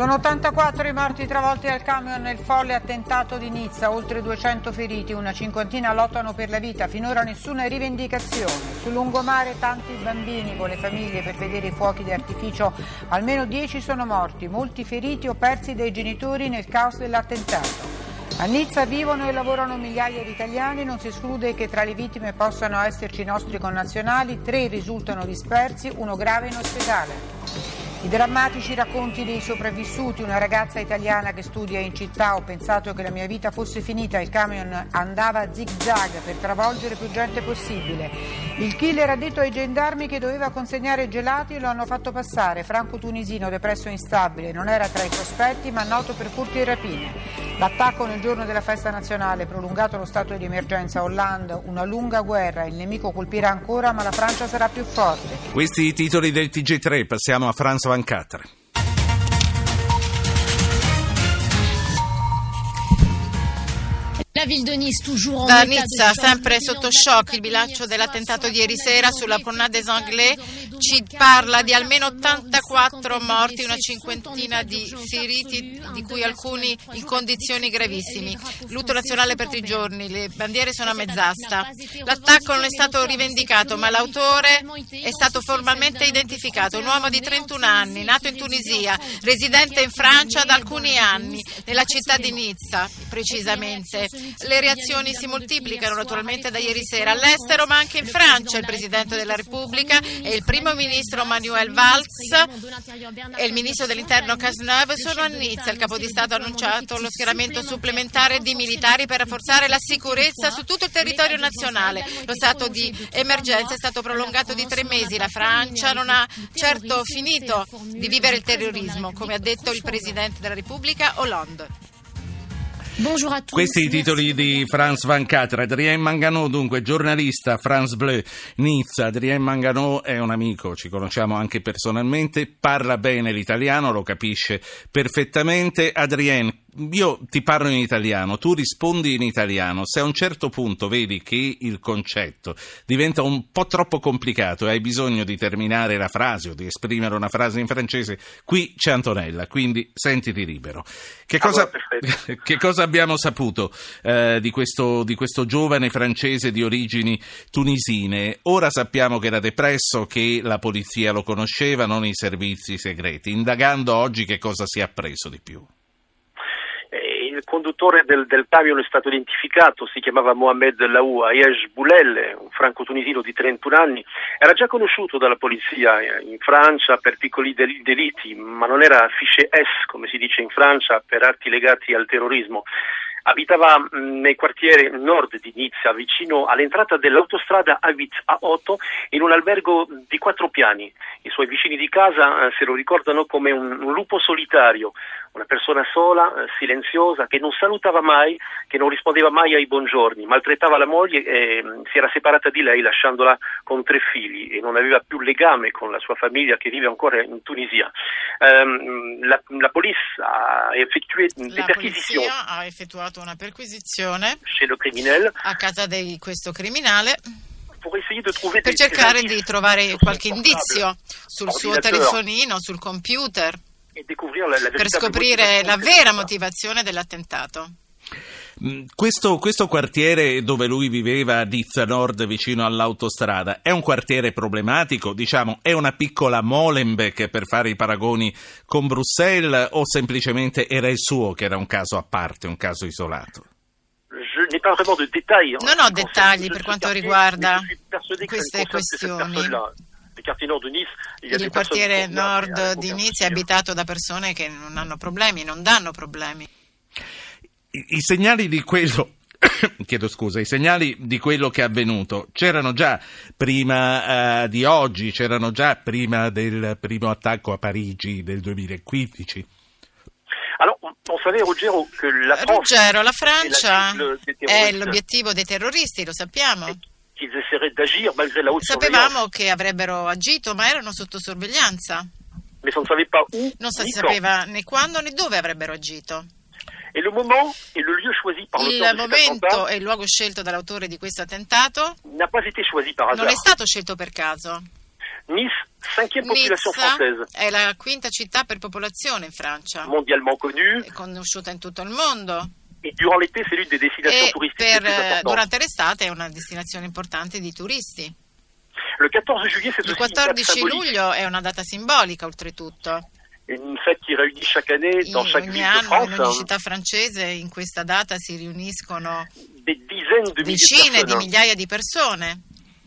Sono 84 i morti travolti dal camion nel folle attentato di Nizza, oltre 200 feriti, una cinquantina lottano per la vita, finora nessuna rivendicazione. Sul lungomare tanti bambini con le famiglie per vedere i fuochi di artificio, almeno 10 sono morti, molti feriti o persi dai genitori nel caos dell'attentato. A Nizza vivono e lavorano migliaia di italiani, non si esclude che tra le vittime possano esserci nostri connazionali, tre risultano dispersi, uno grave in ospedale. I drammatici racconti dei sopravvissuti, una ragazza italiana che studia in città, ho pensato che la mia vita fosse finita, il camion andava a zig zag per travolgere più gente possibile. Il killer ha detto ai gendarmi che doveva consegnare gelati e lo hanno fatto passare, franco tunisino depresso e instabile, non era tra i sospetti ma noto per furti e rapine. L'attacco nel giorno della festa nazionale, prolungato lo stato di emergenza a Hollande, una lunga guerra, il nemico colpirà ancora ma la Francia sarà più forte. Questi i titoli del TG3, passiamo a Franza 24. Da Nizza, sempre sotto shock, il bilancio dell'attentato di ieri sera sulla Promenade des Anglais ci parla di almeno 84 morti, una cinquantina di feriti, di cui alcuni in condizioni gravissime. Lutto nazionale per tre giorni, le bandiere sono a mezz'asta. L'attacco non è stato rivendicato, ma l'autore è stato formalmente identificato. Un uomo di 31 anni, nato in Tunisia, residente in Francia da alcuni anni, nella città di Nizza, precisamente. Le reazioni si moltiplicano naturalmente da ieri sera all'estero, ma anche in Francia. Il Presidente della Repubblica e il primo ministro Manuel Valls e il ministro dell'interno Cazeneuve sono a Nizza. Il capo di Stato ha annunciato lo schieramento supplementare di militari per rafforzare la sicurezza su tutto il territorio nazionale. Lo stato di emergenza è stato prolungato di tre mesi. La Francia non ha certo finito di vivere il terrorismo, come ha detto il Presidente della Repubblica Hollande. Questi i titoli di Franz Van Catra. Adrien Mangano, dunque giornalista, France Bleu, Nizza. Adrien Mangano è un amico, ci conosciamo anche personalmente, parla bene l'italiano, lo capisce perfettamente. Adrien, io ti parlo in italiano, tu rispondi in italiano. Se a un certo punto vedi che il concetto diventa un po' troppo complicato e hai bisogno di terminare la frase o di esprimere una frase in francese, qui c'è Antonella, quindi sentiti libero. Che cosa, allora, che cosa abbiamo saputo eh, di, questo, di, questo, giovane francese di origini tunisine? Ora sappiamo che era depresso, che la polizia lo conosceva, non i servizi segreti. Indagando oggi che cosa si è appreso di più? Il conduttore del, del camion è stato identificato, si chiamava Mohamed Laou Ayej Boulel, un franco-tunisino di 31 anni, era già conosciuto dalla polizia in Francia per piccoli delitti, ma non era fiche S, come si dice in Francia, per atti legati al terrorismo. Abitava mm, nel quartiere nord di Nizza, vicino all'entrata dell'autostrada A8, in un albergo di quattro piani. I suoi vicini di casa eh, se lo ricordano come un lupo solitario, una persona sola, eh, silenziosa, che non salutava mai, che non rispondeva mai ai buongiorni, maltrattava la moglie e mm, si era separata di lei lasciandola con tre figli e non aveva più legame con la sua famiglia che vive ancora in Tunisia. Um, la, la police ha effettuato la perquisizioni. ha effettuato una perquisizione a casa di questo criminale per cercare di trovare qualche indizio sul suo telefonino, sul computer, per scoprire la vera motivazione dell'attentato. Mm, questo, questo, quartiere dove lui viveva a Nizza Nord vicino all'autostrada è un quartiere problematico, diciamo, è una piccola Molenbeek per fare i paragoni con Bruxelles o semplicemente era il suo che era un caso a parte, un caso isolato? Non ho dettagli per quanto riguarda queste questioni. Il quartiere nord di Nice è abitato da persone che non hanno problemi, non danno problemi. I, i segnali di quello chiedo scusa, i segnali di quello che è avvenuto c'erano già prima uh, di oggi, c'erano già prima del primo attacco a Parigi del 2015? Ruggero, la Francia è l'obiettivo dei terroristi, lo sappiamo. Sapevamo che avrebbero agito, ma erano sotto sorveglianza. Non si sapeva né quando né dove avrebbero agito. il momento e il luogo scelto dall'autore di questo attentato non è stato scelto per caso. Nice, cinquième population Nizza française. è la quinta città per popolazione in Francia, Mondialement connue. è conosciuta in tutto il mondo Et durant l'été, c'est l'une des destinations e touristiques les per, plus eh, importantes. durante l'estate è una destinazione importante di turisti. Le 14 juillet, c'est Il aussi une date 14 symbolique. luglio è una data simbolica oltretutto. Une fête qui réunit chaque année dans chaque ogni ville de anno in France ogni città francese in questa data si riuniscono des dizaines de decine di migliaia di persone,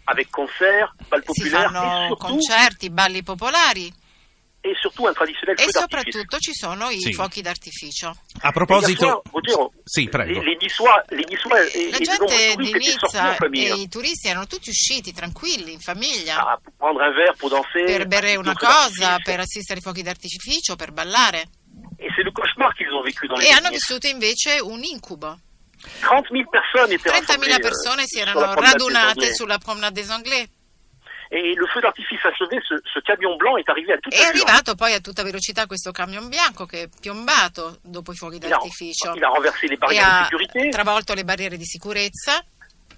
avec concerts, bal si populaires et fanno surtout, concerti, balli popolari et surtout un traditionnel e soprattutto ci sono i Sì. fuochi d'artificio. A proposito... Sì, prego. Les Niçois et, La gente di Nizza e i turisti erano tutti usciti tranquilli, in famiglia, à prendre un verre pour danser, per bere una cosa, per assistere ai fuochi d'artificio, per ballare. Et c'est le cauchemar qu'ils ont vécu dans les E hanno vissuto invece un incubo. 30 000 personnes étaient 30.000 rassemblées, persone euh, si sur la erano radunate sulla promenade des Anglais. Et le feu d'artifice achevé, ce, ce camion blanc est arrivé à toute È arrivato poi a tutta velocità questo camion bianco che è piombato dopo i fuochi Il a, d'artificio. il a renversé les e barrières de ha sécurité. travolto le barriere di sicurezza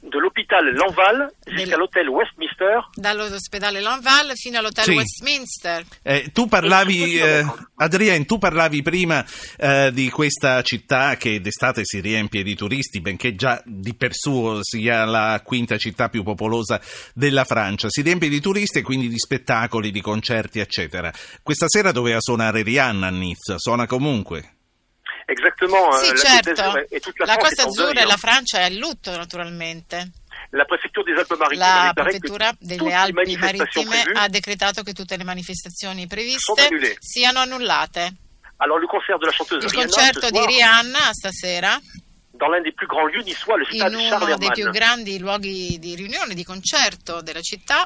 de l'hôpital Lanval jusqu'à l'hôtel Westminster. dall'ospedale Lanval fino all'hotel Sì. Westminster. Eh, tu parlavi, eh, Adrien, tu parlavi prima eh, di questa città che d'estate si riempie di turisti, benché già di per suo sia la quinta città più popolosa della Francia. Si riempie di turisti e quindi di spettacoli, di concerti, eccetera. Questa sera doveva suonare Rihanna a Nizza, suona comunque. Exactement. Sì, euh, la Côte certo. d'Azur et toute la, La France Costa Azzurra e la. Francia è a lutto, naturalmente. La préfecture des Alpes-Maritimes La a déclaré que prefettura delle Alpi Marittime ha decretato che tutte le manifestazioni previste siano annullate. Alors le concert de la chanteuse Il Rihanna concerto ce di Rihanna stasera dans l'un des plus grands lieux niçois, le in stade Charles uno dei più grandi luoghi di riunione, di concerto della città.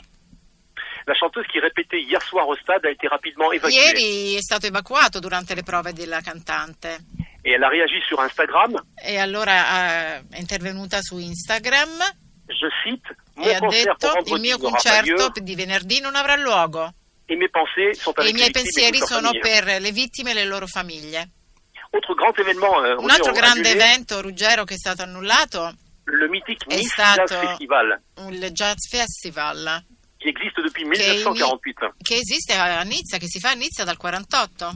La chanteuse qui répétait hier soir au stade a été rapidement évacuée Ieri è stato evacuato durante le prove della cantante et elle a réagi sur Instagram. e allora è intervenuta su Instagram Je cite Mon e ha detto il vendredi mio n'aura pas lieu concerto di venerdì non avrà luogo et mes pensées sont e avec i miei les victimes pensieri et toutes leurs sono familles. per le vittime e le loro famiglie. Autre grand événement euh, Un altro grande annulé, evento, Ruggero, che è stato annullato, è Nice stato- Festival il Jazz Festival, che, in- 1948. che esiste a Nizza, che si fa a Nizza dal 48.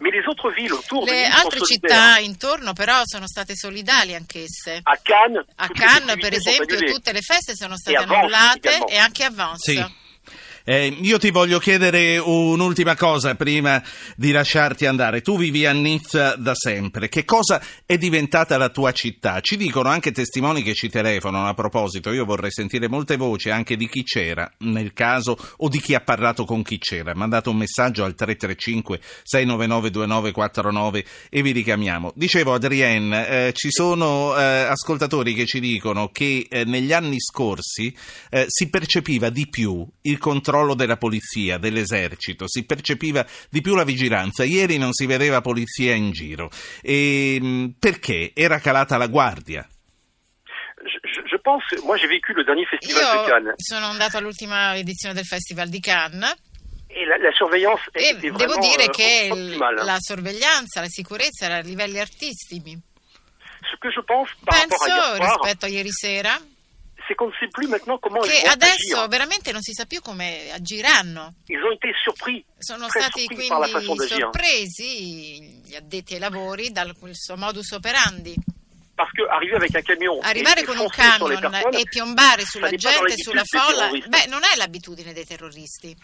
Mais les autres villes autour Le altre città intorno però sono state solidali anch'esse. À Cannes, A Cannes, per esempio, tutte le feste sono state a annullate e anche a Vence. Sì. Eh, io ti voglio chiedere un'ultima cosa prima di lasciarti andare. Tu vivi a Nizza da sempre. Che cosa è diventata la tua città? Ci dicono anche testimoni che ci telefonano a proposito. Io vorrei sentire molte voci anche di chi c'era nel caso o di chi ha parlato con chi c'era. Mandate un messaggio al 335 699 2949 e vi richiamiamo. Dicevo Adrienne, eh, ci sono eh, ascoltatori che ci dicono che eh, negli anni scorsi eh, si percepiva di più il controllo della polizia, dell'esercito, si percepiva di più la vigilanza. Ieri non si vedeva polizia in giro. E, mh, perché? Era calata la guardia. Io Cannes sono andato all'ultima edizione del Festival di Cannes et la, la surveillance e devo dire euh, che optimale. la sorveglianza, la sicurezza era a livelli altissimi. Penso rispetto a ieri sera c'est qu'on ne sait plus maintenant comment che ils adesso agir. veramente non si sa più come agiranno. Ils ont été surpris, Sono stati surpris quindi sorpresi gli addetti ai lavori dal suo modus operandi. Camion Arrivare con un camion e piombare sulla gente, sulla folla, beh, non è l'abitudine dei terroristi.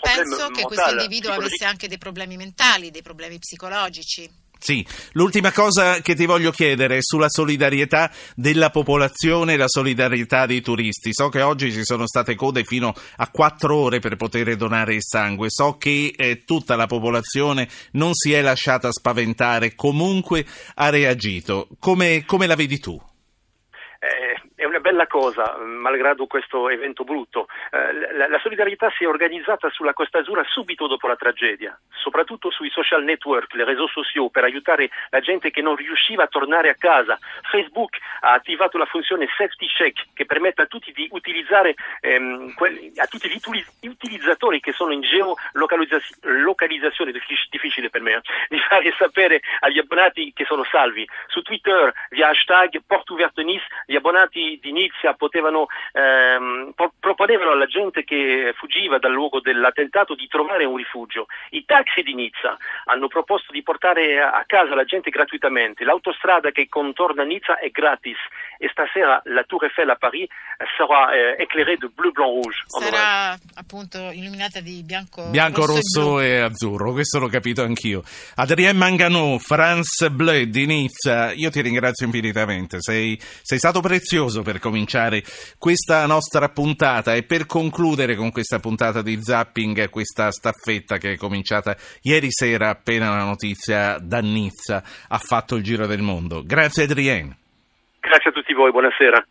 Penso che questo individuo avesse anche dei problemi mentali, dei problemi psicologici. Sì, l'ultima cosa che ti voglio chiedere è sulla solidarietà della popolazione e la solidarietà dei turisti. So che oggi ci sono state code fino a quattro ore per poter donare il sangue. So che eh, tutta la popolazione non si è lasciata spaventare, comunque ha reagito. Come, come la vedi tu? Bella cosa, malgrado questo evento brutto. Eh, la, solidarietà si è organizzata sulla Costa Azzurra subito dopo la tragedia, soprattutto sui social network, le réseaux sociaux, per aiutare la gente che non riusciva a tornare a casa. Facebook ha attivato la funzione Safety Check che permette a tutti di utilizzare, ehm, quelli- a tutti gli utili- utilizzatori che sono in geolocalizzazione, diffic- difficile per me, eh, di fare sapere agli abbonati che sono salvi. Su Twitter, via hashtag Ouverte Nice, gli abbonati di Nizza potevano, ehm, proponevano alla gente che fuggiva dal luogo dell'attentato di trovare un rifugio. I taxi di Nizza hanno proposto di portare a casa la gente gratuitamente. L'autostrada che contorna Nizza è gratis e stasera la Tour Eiffel a Paris sarà eh, éclairée de bleu, blanc, rouge. Sarà appunto illuminata di bianco, bianco rosso, rosso e, e, azzurro, questo l'ho capito anch'io. Adrien Mangano, France Bleu di Nizza, io ti ringrazio infinitamente, sei, sei stato prezioso per cominciare questa nostra puntata e per concludere con questa puntata di zapping, questa staffetta che è cominciata ieri sera appena la notizia da Nizza ha fatto il giro del mondo. Grazie Adrien. Grazie a tutti voi, buonasera.